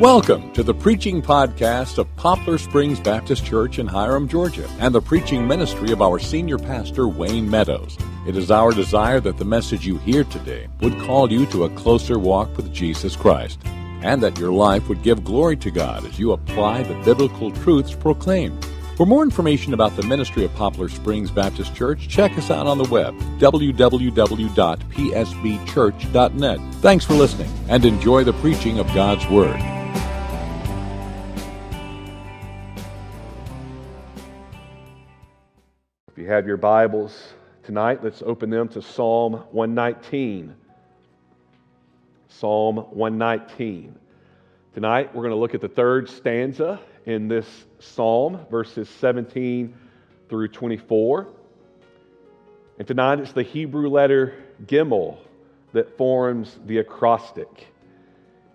Welcome to the preaching podcast of Poplar Springs Baptist Church in Hiram, Georgia, and the preaching ministry of our senior pastor, Wayne Meadows. It is our desire that the message you hear today would call you to a closer walk with Jesus Christ, and that your life would give glory to God as you apply the biblical truths proclaimed. For more information about the ministry of Poplar Springs Baptist Church, check us out on the web, www.psbchurch.net. Thanks for listening, and enjoy the preaching of God's Word. You have your Bibles tonight, let's open them to Psalm 119. Psalm 119. Tonight, we're going to look at the third stanza in this psalm, verses 17 through 24. And tonight, it's the Hebrew letter Gimel that forms the acrostic.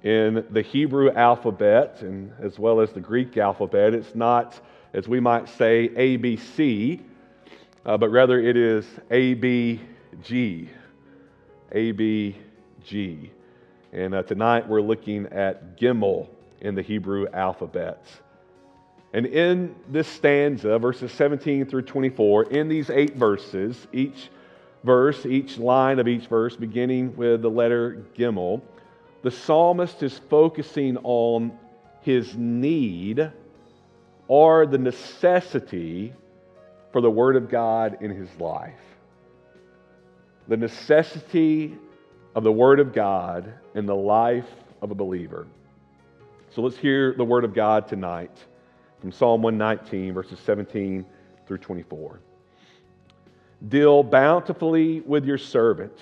In the Hebrew alphabet, and as well as the Greek alphabet, it's not, as we might say, ABC uh, but rather it is ABG. ABG. And uh, tonight we're looking at Gimel in the Hebrew alphabet. And in this stanza, verses 17 through 24, in these eight verses, each verse, each line of each verse, beginning with the letter Gimel, the psalmist is focusing on his need or the necessity for the Word of God in his life. The necessity of the Word of God in the life of a believer. So let's hear the Word of God tonight from Psalm 119, verses 17 through 24. Deal bountifully with your servant,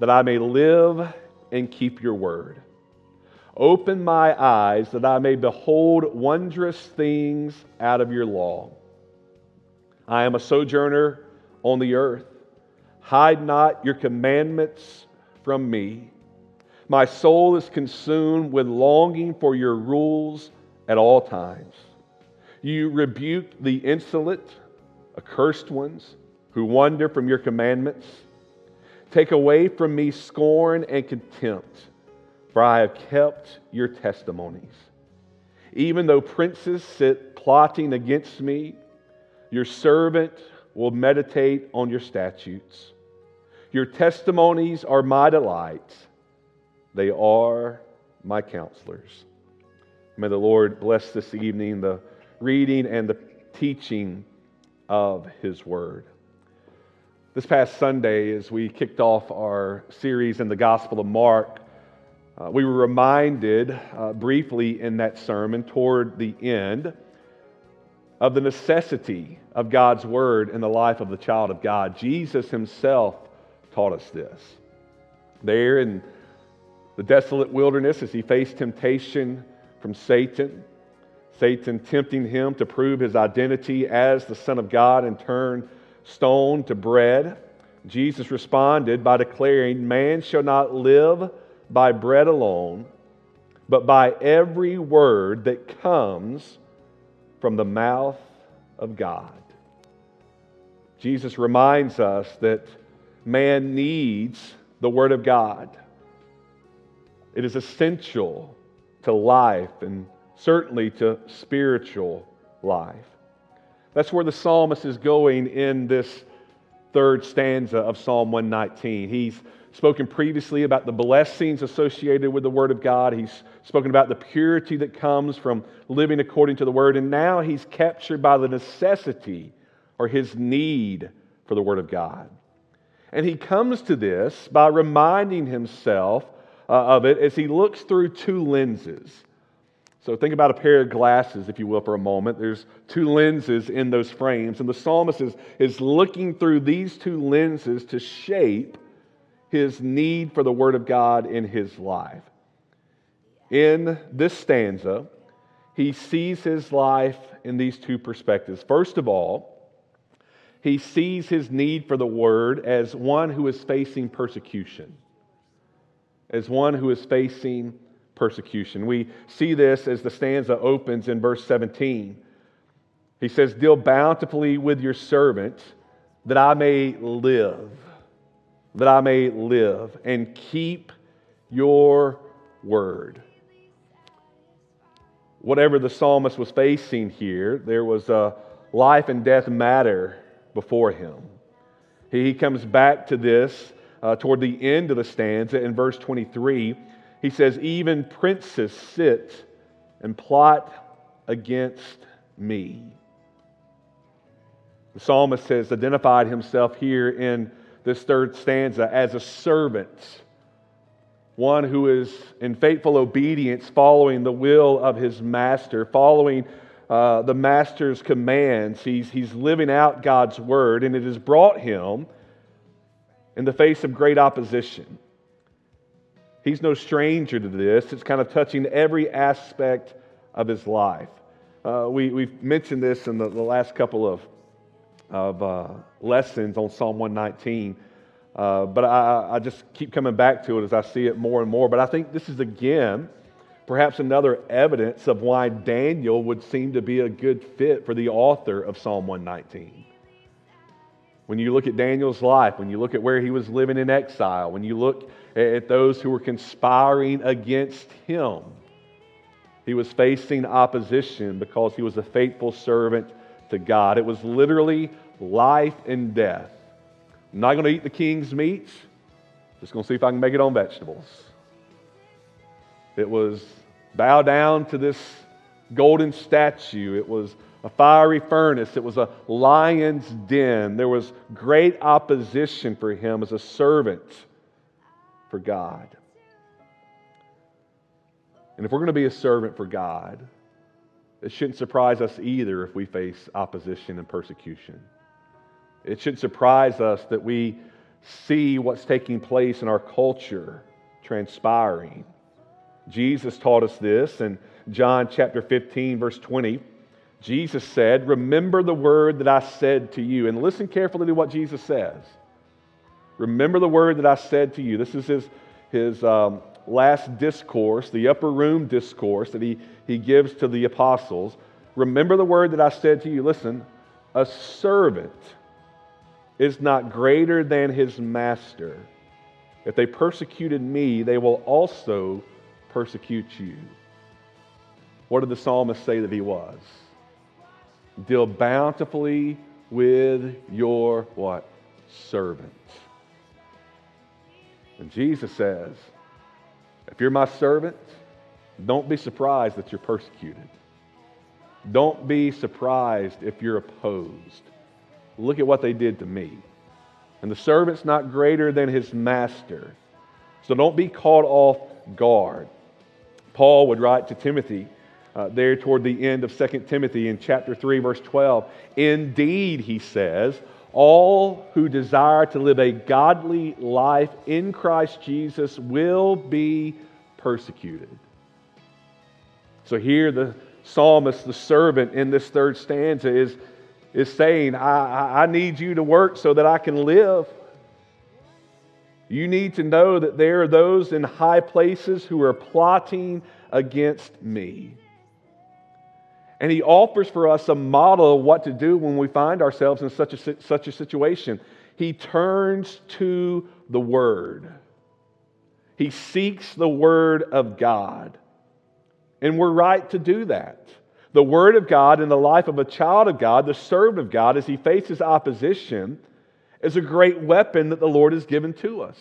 that I may live and keep your word. Open my eyes, that I may behold wondrous things out of your law. I am a sojourner on the earth. Hide not your commandments from me. My soul is consumed with longing for your rules at all times. You rebuke the insolent, accursed ones who wander from your commandments. Take away from me scorn and contempt, for I have kept your testimonies. Even though princes sit plotting against me, your servant will meditate on your statutes. Your testimonies are my delight, they are my counselors. May the Lord bless this evening the reading and the teaching of His Word. This past Sunday, as we kicked off our series in the Gospel of Mark, uh, we were reminded uh, briefly in that sermon toward the end of the necessity of God's word in the life of the child of God. Jesus himself taught us this. There in the desolate wilderness, as he faced temptation from Satan, Satan tempting him to prove his identity as the Son of God and turn stone to bread, Jesus responded by declaring, Man shall not live by bread alone, but by every word that comes from the mouth of God. Jesus reminds us that man needs the Word of God. It is essential to life and certainly to spiritual life. That's where the psalmist is going in this third stanza of Psalm 119. He's spoken previously about the blessings associated with the Word of God. He's spoken about the purity that comes from living according to the Word. And now he's captured by the necessity or his need for the Word of God. And he comes to this by reminding himself uh, of it as he looks through two lenses. So think about a pair of glasses, if you will, for a moment. There's two lenses in those frames, and the psalmist is, is looking through these two lenses to shape his need for the Word of God in his life. In this stanza, he sees his life in these two perspectives. First of all, he sees his need for the Word as one who is facing persecution. As one who is facing persecution. We see this as the stanza opens in verse 17. He says, Deal bountifully with your servant that I may live that I may live and keep your word. whatever the psalmist was facing here, there was a life and death matter before him. He comes back to this uh, toward the end of the stanza in verse 23. He says, Even princes sit and plot against me. The psalmist has identified himself here in this third stanza as a servant, one who is in faithful obedience, following the will of his master, following uh, the master's commands. He's, he's living out God's word, and it has brought him in the face of great opposition. He's no stranger to this. It's kind of touching every aspect of his life. Uh, we, we've mentioned this in the, the last couple of, of uh, lessons on Psalm 119. Uh, but I, I just keep coming back to it as I see it more and more. But I think this is again perhaps another evidence of why Daniel would seem to be a good fit for the author of Psalm 119. When you look at Daniel's life, when you look at where he was living in exile, when you look at those who were conspiring against him, he was facing opposition because he was a faithful servant to God. It was literally life and death. I'm not going to eat the king's meats, just going to see if I can make it on vegetables. It was bow down to this golden statue. It was a fiery furnace. It was a lion's den. There was great opposition for him as a servant for God. And if we're going to be a servant for God, it shouldn't surprise us either if we face opposition and persecution. It should surprise us that we see what's taking place in our culture transpiring. Jesus taught us this in John chapter 15, verse 20. Jesus said, Remember the word that I said to you. And listen carefully to what Jesus says. Remember the word that I said to you. This is his, his um, last discourse, the upper room discourse that he, he gives to the apostles. Remember the word that I said to you. Listen, a servant is not greater than his master. If they persecuted me, they will also persecute you. What did the psalmist say that he was? Deal bountifully with your what? Servant. And Jesus says, if you're my servant, don't be surprised that you're persecuted. Don't be surprised if you're opposed. Look at what they did to me. And the servant's not greater than his master. So don't be caught off guard. Paul would write to Timothy uh, there toward the end of 2 Timothy in chapter 3, verse 12. Indeed, he says, all who desire to live a godly life in Christ Jesus will be persecuted. So here, the psalmist, the servant in this third stanza, is, is saying, I, I need you to work so that I can live. You need to know that there are those in high places who are plotting against me. And he offers for us a model of what to do when we find ourselves in such a, such a situation. He turns to the Word, he seeks the Word of God. And we're right to do that. The Word of God in the life of a child of God, the servant of God, as he faces opposition, is a great weapon that the Lord has given to us.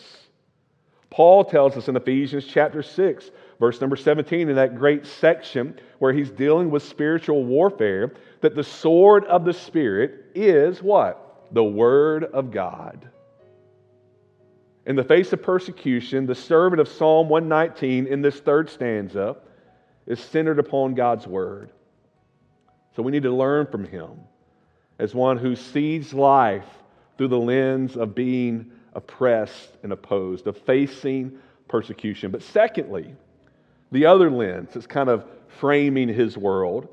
Paul tells us in Ephesians chapter 6, verse number 17, in that great section where he's dealing with spiritual warfare, that the sword of the Spirit is what? The Word of God. In the face of persecution, the servant of Psalm 119 in this third stanza is centered upon God's Word. So we need to learn from him as one who sees life through the lens of being oppressed and opposed, of facing persecution. But secondly, the other lens that's kind of framing his world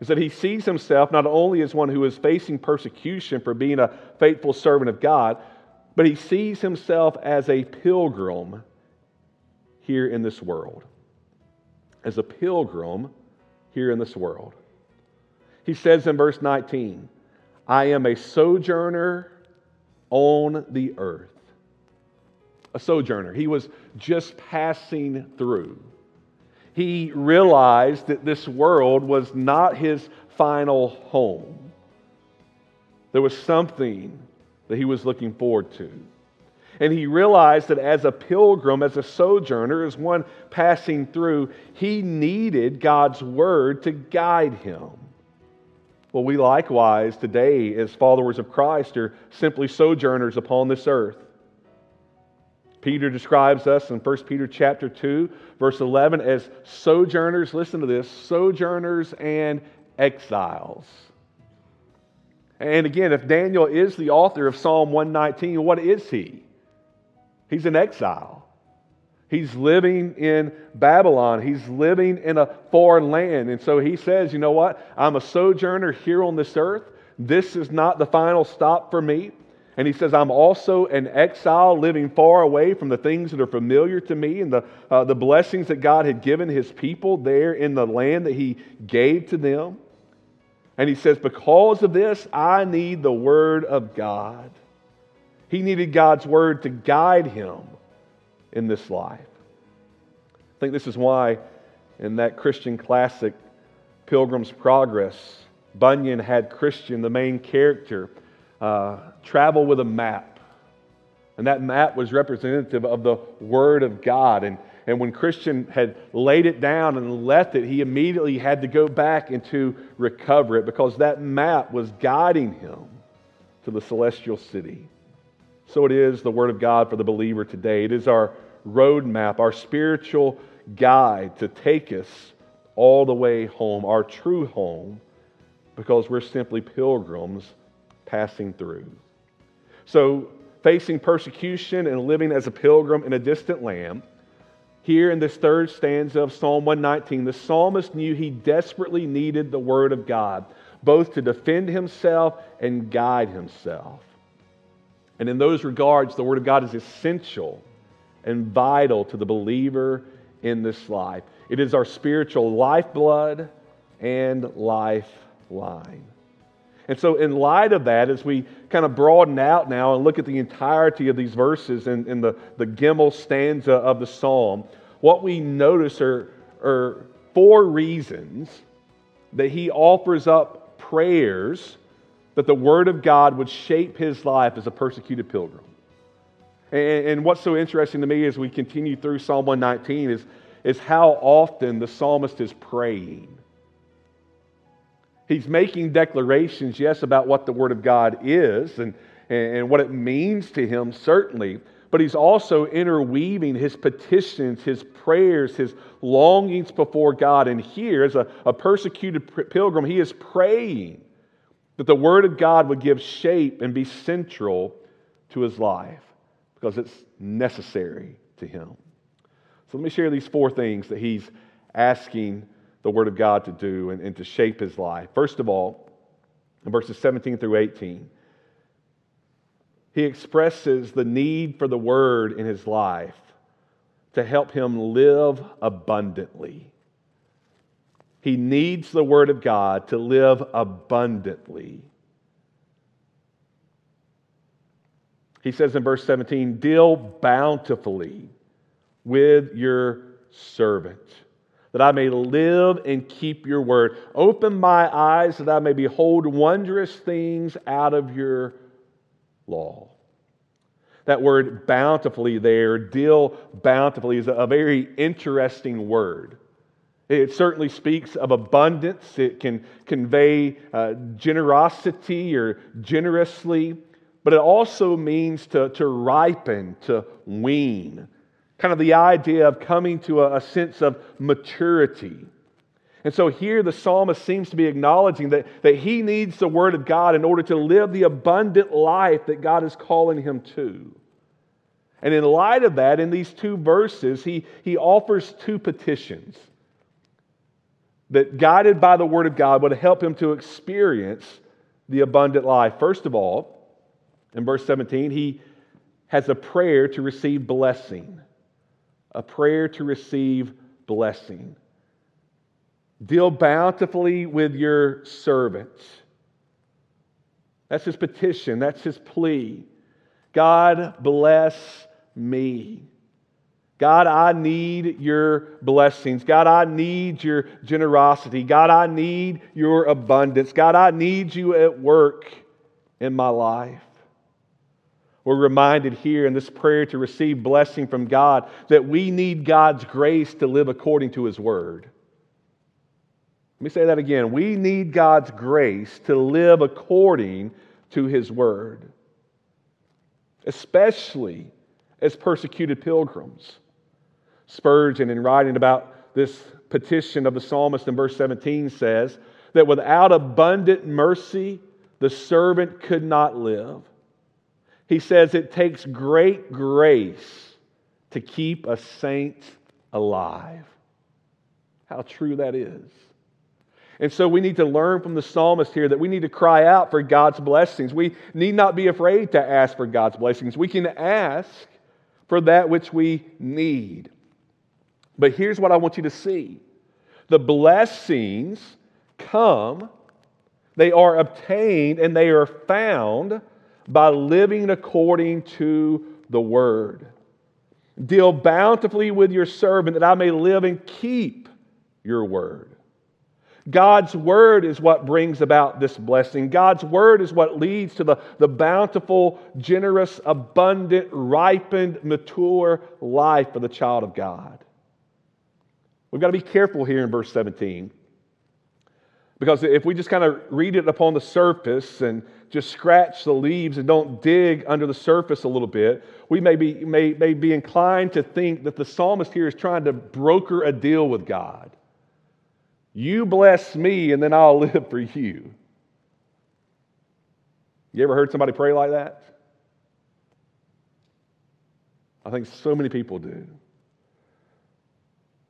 is that he sees himself not only as one who is facing persecution for being a faithful servant of God, but he sees himself as a pilgrim here in this world. As a pilgrim here in this world. He says in verse 19, I am a sojourner on the earth. A sojourner. He was just passing through. He realized that this world was not his final home. There was something that he was looking forward to. And he realized that as a pilgrim, as a sojourner, as one passing through, he needed God's word to guide him. Well, we likewise today, as followers of Christ, are simply sojourners upon this earth. Peter describes us in 1 Peter chapter 2, verse 11, as sojourners, listen to this, sojourners and exiles. And again, if Daniel is the author of Psalm 119, what is he? He's an exile. He's living in Babylon. He's living in a foreign land. And so he says, you know what? I'm a sojourner here on this earth. This is not the final stop for me. And he says, I'm also an exile living far away from the things that are familiar to me and the, uh, the blessings that God had given his people there in the land that he gave to them. And he says, Because of this, I need the word of God. He needed God's word to guide him in this life. I think this is why in that Christian classic, Pilgrim's Progress, Bunyan had Christian, the main character, uh, travel with a map. And that map was representative of the Word of God. And, and when Christian had laid it down and left it, he immediately had to go back and to recover it because that map was guiding him to the celestial city. So it is the Word of God for the believer today. It is our roadmap, our spiritual guide to take us all the way home, our true home, because we're simply pilgrims passing through. So, facing persecution and living as a pilgrim in a distant land, here in this third stanza of Psalm 119, the psalmist knew he desperately needed the Word of God, both to defend himself and guide himself. And in those regards, the Word of God is essential and vital to the believer in this life. It is our spiritual lifeblood and lifeline. And so, in light of that, as we kind of broaden out now and look at the entirety of these verses in, in the, the Gimel stanza of the psalm, what we notice are, are four reasons that he offers up prayers that the Word of God would shape his life as a persecuted pilgrim. And, and what's so interesting to me as we continue through Psalm 119 is, is how often the psalmist is praying. He's making declarations, yes, about what the Word of God is and, and what it means to him, certainly, but he's also interweaving his petitions, his prayers, his longings before God. And here, as a, a persecuted pilgrim, he is praying that the Word of God would give shape and be central to his life because it's necessary to him. So let me share these four things that he's asking the Word of God to do and, and to shape his life. First of all, in verses 17 through 18, he expresses the need for the Word in his life to help him live abundantly. He needs the Word of God to live abundantly. He says in verse 17, Deal bountifully with your servant, that I may live and keep your word. Open my eyes that I may behold wondrous things out of your law. That word bountifully there, deal bountifully, is a very interesting word. It certainly speaks of abundance. It can convey uh, generosity or generously, but it also means to, to ripen, to wean. Kind of the idea of coming to a, a sense of maturity. And so here the psalmist seems to be acknowledging that, that he needs the word of God in order to live the abundant life that God is calling him to. And in light of that, in these two verses, he, he offers two petitions that, guided by the Word of God, would help him to experience the abundant life. First of all, in verse 17, he has a prayer to receive blessing. A prayer to receive blessing. Deal bountifully with your servants. That's his petition, that's his plea. God bless me. God, I need your blessings. God, I need your generosity. God, I need your abundance. God, I need you at work in my life. We're reminded here in this prayer to receive blessing from God that we need God's grace to live according to His Word. Let me say that again. We need God's grace to live according to His Word, especially as persecuted pilgrims. Spurgeon, in writing about this petition of the psalmist in verse 17, says that without abundant mercy, the servant could not live. He says it takes great grace to keep a saint alive. How true that is. And so we need to learn from the psalmist here that we need to cry out for God's blessings. We need not be afraid to ask for God's blessings. We can ask for that which we need. But here's what I want you to see the blessings come, they are obtained, and they are found by living according to the word. Deal bountifully with your servant that I may live and keep your word. God's word is what brings about this blessing. God's word is what leads to the, the bountiful, generous, abundant, ripened, mature life of the child of God. We've got to be careful here in verse 17. Because if we just kind of read it upon the surface and just scratch the leaves and don't dig under the surface a little bit, we may be, may, may be inclined to think that the psalmist here is trying to broker a deal with God. You bless me, and then I'll live for you. You ever heard somebody pray like that? I think so many people do.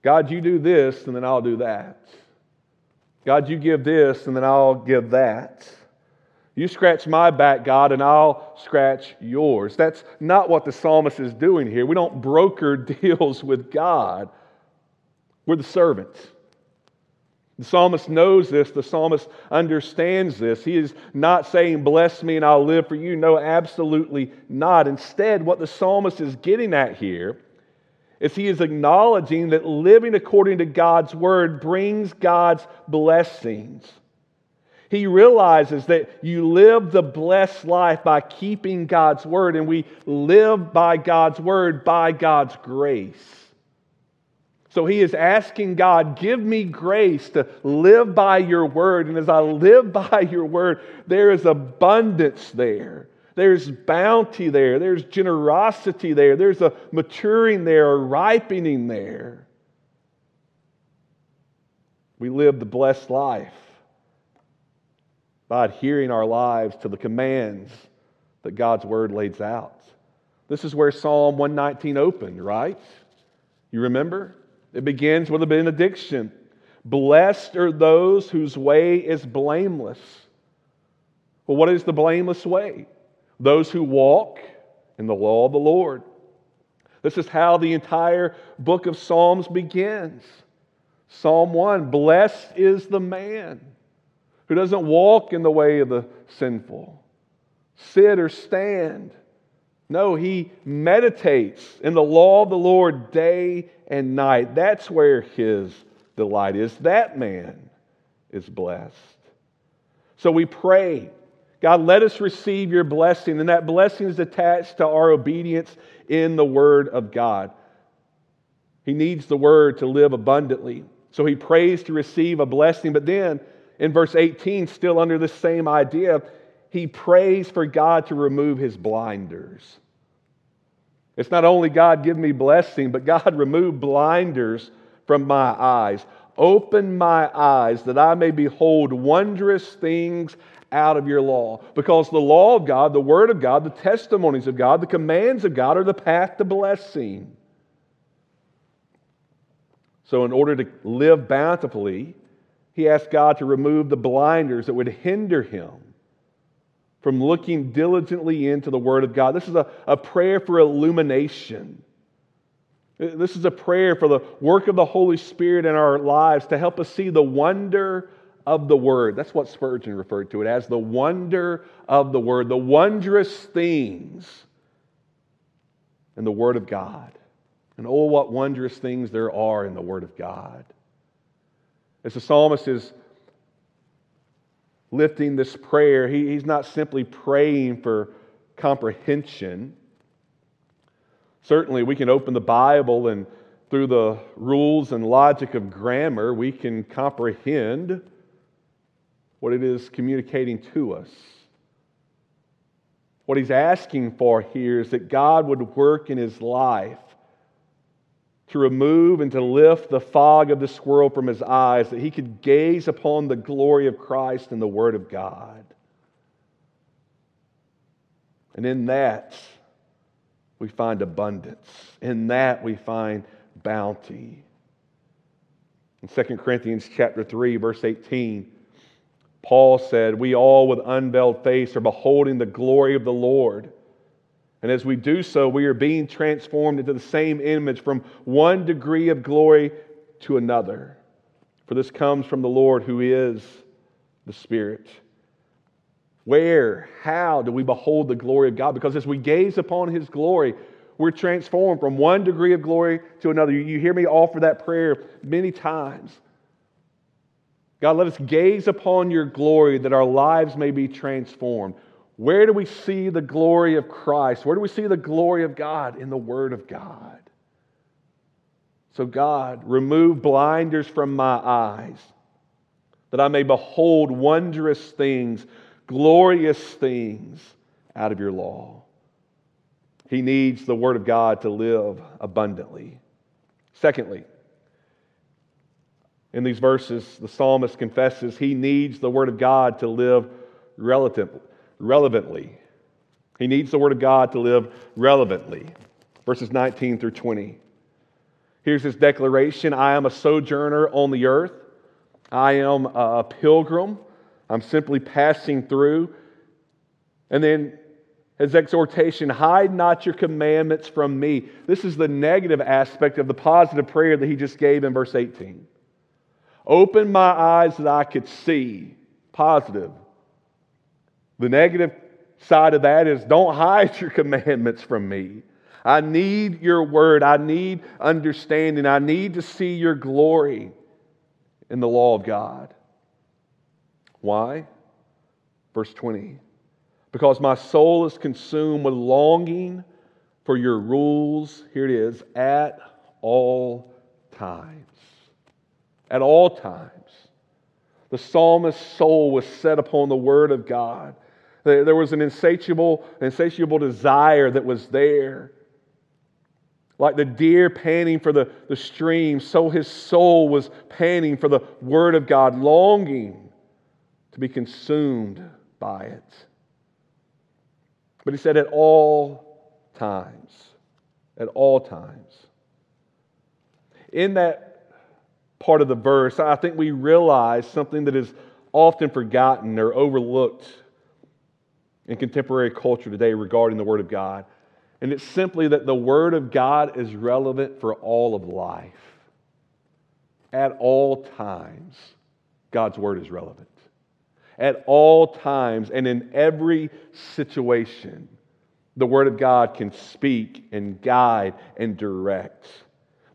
God, you do this, and then I'll do that. God, you give this, and then I'll give that. You scratch my back, God, and I'll scratch yours. That's not what the psalmist is doing here. We don't broker deals with God, we're the servants. The psalmist knows this. The psalmist understands this. He is not saying, Bless me and I'll live for you. No, absolutely not. Instead, what the psalmist is getting at here is he is acknowledging that living according to God's word brings God's blessings. He realizes that you live the blessed life by keeping God's word, and we live by God's word by God's grace. So he is asking God, give me grace to live by your word. And as I live by your word, there is abundance there. There's bounty there. There's generosity there. There's a maturing there, a ripening there. We live the blessed life by adhering our lives to the commands that God's word lays out. This is where Psalm 119 opened, right? You remember? It begins with a benediction. Blessed are those whose way is blameless. Well, what is the blameless way? Those who walk in the law of the Lord. This is how the entire book of Psalms begins. Psalm 1 Blessed is the man who doesn't walk in the way of the sinful, sit or stand no, he meditates in the law of the Lord day and night. That's where his delight is. That man is blessed. So we pray, God, let us receive your blessing, and that blessing is attached to our obedience in the Word of God. He needs the Word to live abundantly. So he prays to receive a blessing, but then in verse 18, still under the same idea, he prays for God to remove his blinders. It's not only God give me blessing, but God remove blinders from my eyes. Open my eyes that I may behold wondrous things out of your law. Because the law of God, the word of God, the testimonies of God, the commands of God are the path to blessing. So, in order to live bountifully, he asked God to remove the blinders that would hinder him from looking diligently into the Word of God. This is a, a prayer for illumination. This is a prayer for the work of the Holy Spirit in our lives to help us see the wonder of the Word. That's what Spurgeon referred to it as the wonder of the Word, the wondrous things in the Word of God. And oh, what wondrous things there are in the Word of God. As the psalmist is lifting this prayer, he, he's not simply praying for comprehension. Certainly, we can open the Bible and through the rules and logic of grammar, we can comprehend what it is communicating to us. What he's asking for here is that God would work in his life to remove and to lift the fog of this world from his eyes, that he could gaze upon the glory of Christ and the Word of God. And in that, we find abundance. In that, we find bounty. In 2 Corinthians chapter 3, verse 18, Paul said, We all with unveiled face are beholding the glory of the Lord. And as we do so, we are being transformed into the same image from one degree of glory to another. For this comes from the Lord who is the Spirit. Where, how do we behold the glory of God? Because as we gaze upon His glory, we're transformed from one degree of glory to another. You hear me offer that prayer many times. God, let us gaze upon your glory that our lives may be transformed. Where do we see the glory of Christ? Where do we see the glory of God? In the Word of God. So, God, remove blinders from my eyes that I may behold wondrous things, glorious things out of your law. He needs the Word of God to live abundantly. Secondly, in these verses, the psalmist confesses he needs the Word of God to live relevantly. He needs the Word of God to live relevantly. Verses 19 through 20. Here's his declaration I am a sojourner on the earth, I am a pilgrim, I'm simply passing through. And then his exhortation, hide not your commandments from me. This is the negative aspect of the positive prayer that he just gave in verse 18. Open my eyes that I could see. Positive. The negative side of that is don't hide your commandments from me. I need your word. I need understanding. I need to see your glory in the law of God. Why? Verse 20 because my soul is consumed with longing for your rules. Here it is at all times. At all times. The psalmist's soul was set upon the word of God. There was an insatiable, insatiable desire that was there. Like the deer panting for the, the stream, so his soul was panting for the word of God, longing to be consumed by it. But he said, at all times. At all times. In that part of the verse, I think we realize something that is often forgotten or overlooked in contemporary culture today regarding the Word of God. And it's simply that the Word of God is relevant for all of life. At all times, God's Word is relevant at all times and in every situation, the Word of God can speak and guide and direct.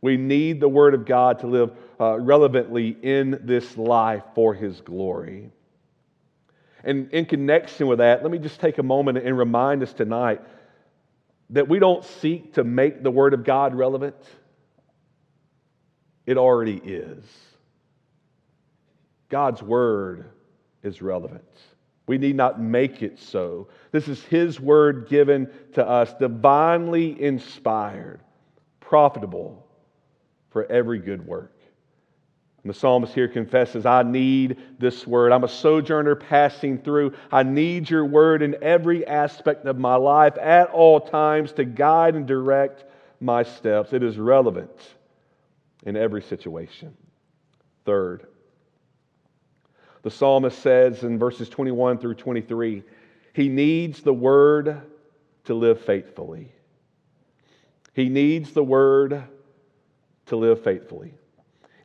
We need the Word of God to live uh, relevantly in this life for His glory. And in connection with that, let me just take a moment and remind us tonight that we don't seek to make the Word of God relevant, it already is. God's Word is relevant. We need not make it so. This is His word given to us, divinely inspired, profitable for every good work. And the psalmist here confesses, I need this word. I'm a sojourner passing through. I need your word in every aspect of my life at all times to guide and direct my steps. It is relevant in every situation. Third, the psalmist says in verses 21 through 23 he needs the word to live faithfully. He needs the word to live faithfully.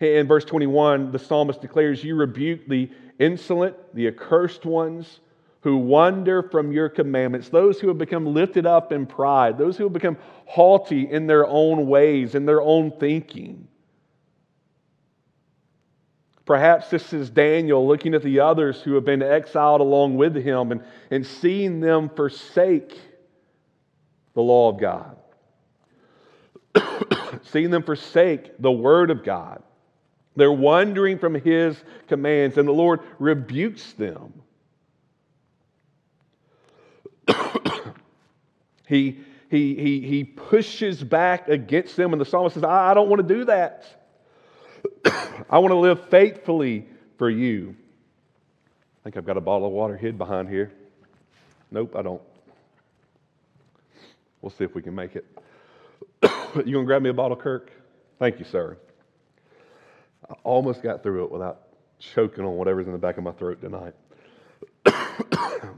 In verse 21, the psalmist declares, You rebuke the insolent, the accursed ones who wander from your commandments, those who have become lifted up in pride, those who have become haughty in their own ways, in their own thinking. Perhaps this is Daniel looking at the others who have been exiled along with him and, and seeing them forsake the law of God, seeing them forsake the word of God. They're wandering from his commands, and the Lord rebukes them. he, he, he, he pushes back against them, and the psalmist says, I, I don't want to do that. I want to live faithfully for you. I think I've got a bottle of water hid behind here. Nope, I don't. We'll see if we can make it. you going to grab me a bottle, Kirk? Thank you, sir. I almost got through it without choking on whatever's in the back of my throat tonight.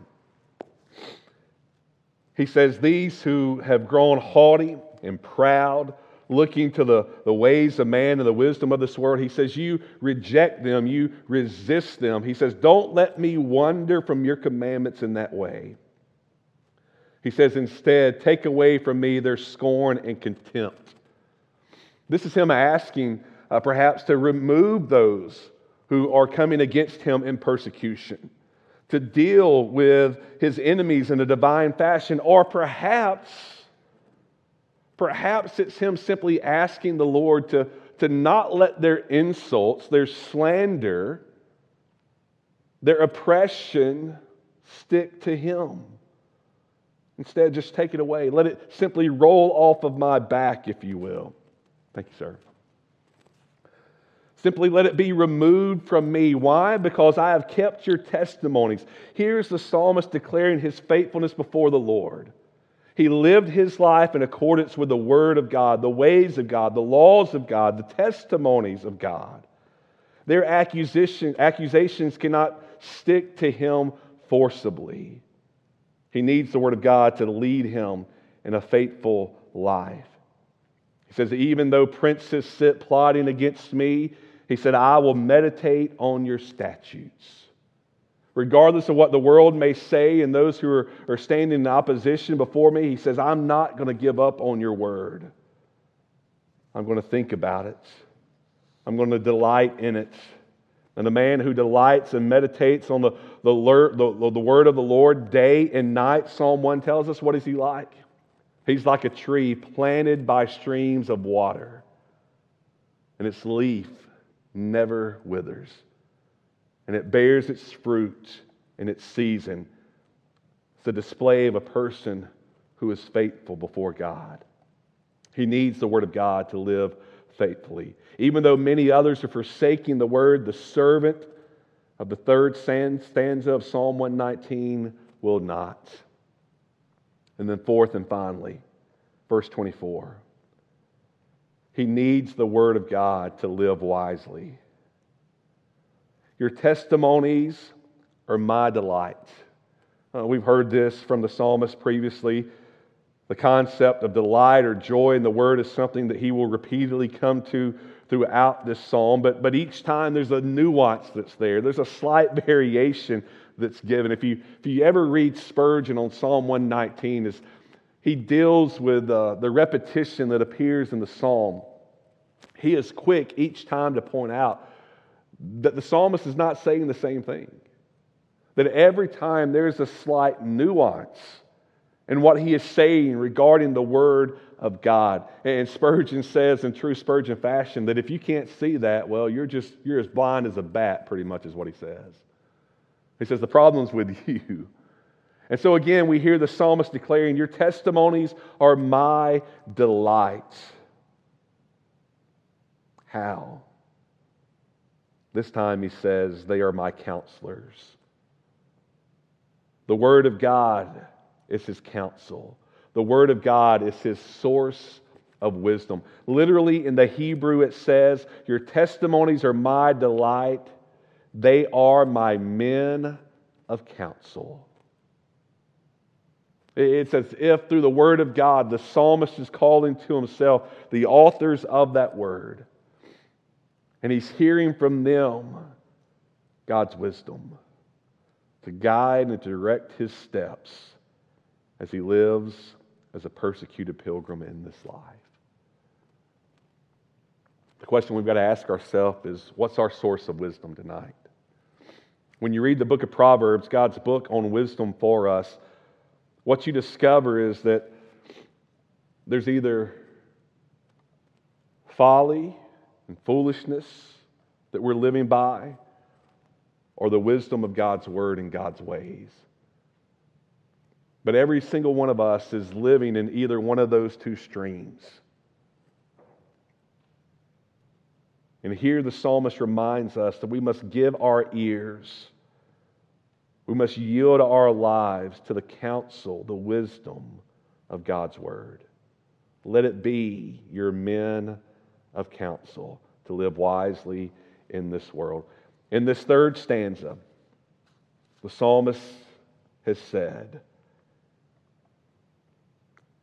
he says, These who have grown haughty and proud, looking to the, the ways of man and the wisdom of this world. He says, You reject them, you resist them. He says, Don't let me wander from your commandments in that way. He says, Instead, take away from me their scorn and contempt. This is him asking, uh, perhaps, to remove those who are coming against him in persecution, to deal with his enemies in a divine fashion, or perhaps Perhaps it's him simply asking the Lord to, to not let their insults, their slander, their oppression stick to him. Instead, just take it away. Let it simply roll off of my back, if you will. Thank you, sir. Simply let it be removed from me. Why? Because I have kept your testimonies. Here's the psalmist declaring his faithfulness before the Lord. He lived his life in accordance with the Word of God, the ways of God, the laws of God, the testimonies of God. Their accusation, accusations cannot stick to him forcibly. He needs the Word of God to lead him in a faithful life. He says, Even though princes sit plotting against me, he said, I will meditate on your statutes regardless of what the world may say and those who are, are standing in opposition before me, he says, I'm not going to give up on your word. I'm going to think about it. I'm going to delight in it. And the man who delights and meditates on the, the, the, the word of the Lord day and night, Psalm 1 tells us, what is he like? He's like a tree planted by streams of water, and its leaf never withers and it bears its fruit in its season. It's a display of a person who is faithful before God. He needs the Word of God to live faithfully. Even though many others are forsaking the Word, the servant of the third stanza of Psalm 119 will not. And then, fourth and finally, verse 24. He needs the Word of God to live wisely. Your testimonies are my delight. Uh, we've heard this from the psalmist previously. The concept of delight or joy in the word is something that he will repeatedly come to throughout this psalm, but, but each time there's a nuance that's there. There's a slight variation that's given. If you, if you ever read Spurgeon on Psalm 119, is he deals with uh, the repetition that appears in the psalm. He is quick each time to point out that the psalmist is not saying the same thing. That every time there's a slight nuance in what he is saying regarding the Word of God. And Spurgeon says in true Spurgeon fashion that if you can't see that, well, you're just you're as blind as a bat, pretty much is what he says. He says the problem's with you. And so again, we hear the psalmist declaring, Your testimonies are my delight. How? This time he says, They are my counselors. The Word of God is his counsel, the Word of God is his source of wisdom. Literally, in the Hebrew, it says, Your testimonies are my delight, they are my men of counsel. It's as if through the Word of God, the psalmist is calling to himself the authors of that Word. And he's hearing from them God's wisdom to guide and to direct his steps as he lives as a persecuted pilgrim in this life. The question we've got to ask ourselves is what's our source of wisdom tonight? When you read the book of Proverbs, God's book on wisdom for us, what you discover is that there's either folly and foolishness that we're living by, or the wisdom of God's word and God's ways. But every single one of us is living in either one of those two streams. And here the psalmist reminds us that we must give our ears, we must yield our lives to the counsel, the wisdom of God's word. Let it be your men of counsel to live wisely in this world. In this third stanza, the psalmist has said,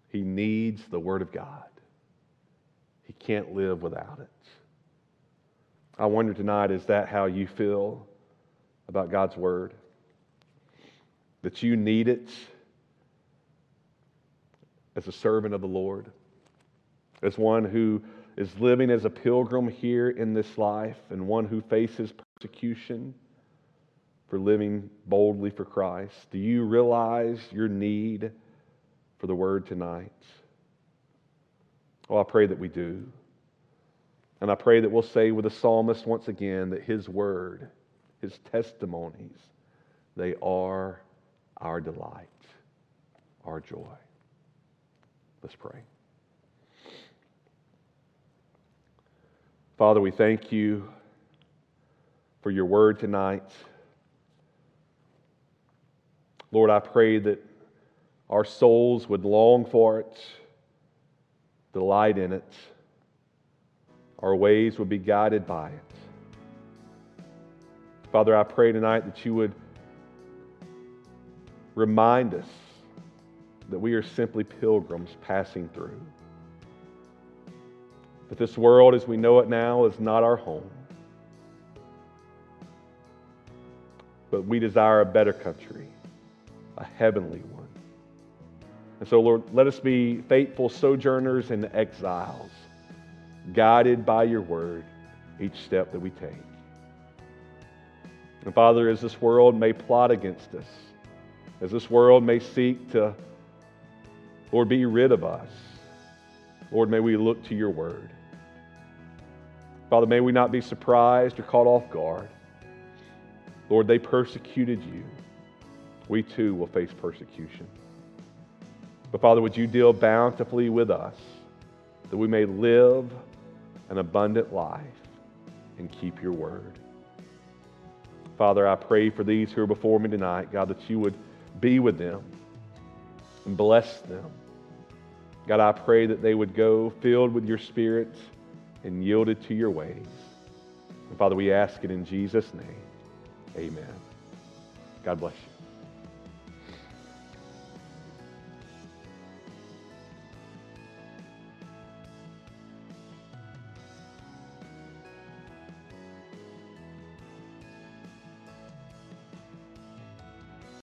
he needs the Word of God. He can't live without it. I wonder tonight, is that how you feel about God's Word? That you need it as a servant of the Lord, as one who is living as a pilgrim here in this life and one who faces persecution for living boldly for Christ? Do you realize your need for the word tonight? Oh, I pray that we do. And I pray that we'll say with the psalmist once again that his word, his testimonies, they are our delight, our joy. Let's pray. Father, we thank you for your word tonight. Lord, I pray that our souls would long for it, delight in it, our ways would be guided by it. Father, I pray tonight that you would remind us that we are simply pilgrims passing through. But this world as we know it now is not our home. But we desire a better country, a heavenly one. And so, Lord, let us be faithful sojourners and exiles, guided by your word each step that we take. And Father, as this world may plot against us, as this world may seek to, Lord, be rid of us, Lord, may we look to your word. Father, may we not be surprised or caught off guard. Lord, they persecuted you. We too will face persecution. But Father, would you deal bountifully with us that we may live an abundant life and keep your word. Father, I pray for these who are before me tonight, God, that you would be with them and bless them. God, I pray that they would go filled with your spirit and yielded to your ways. And Father, we ask it in Jesus' name. Amen. God bless you.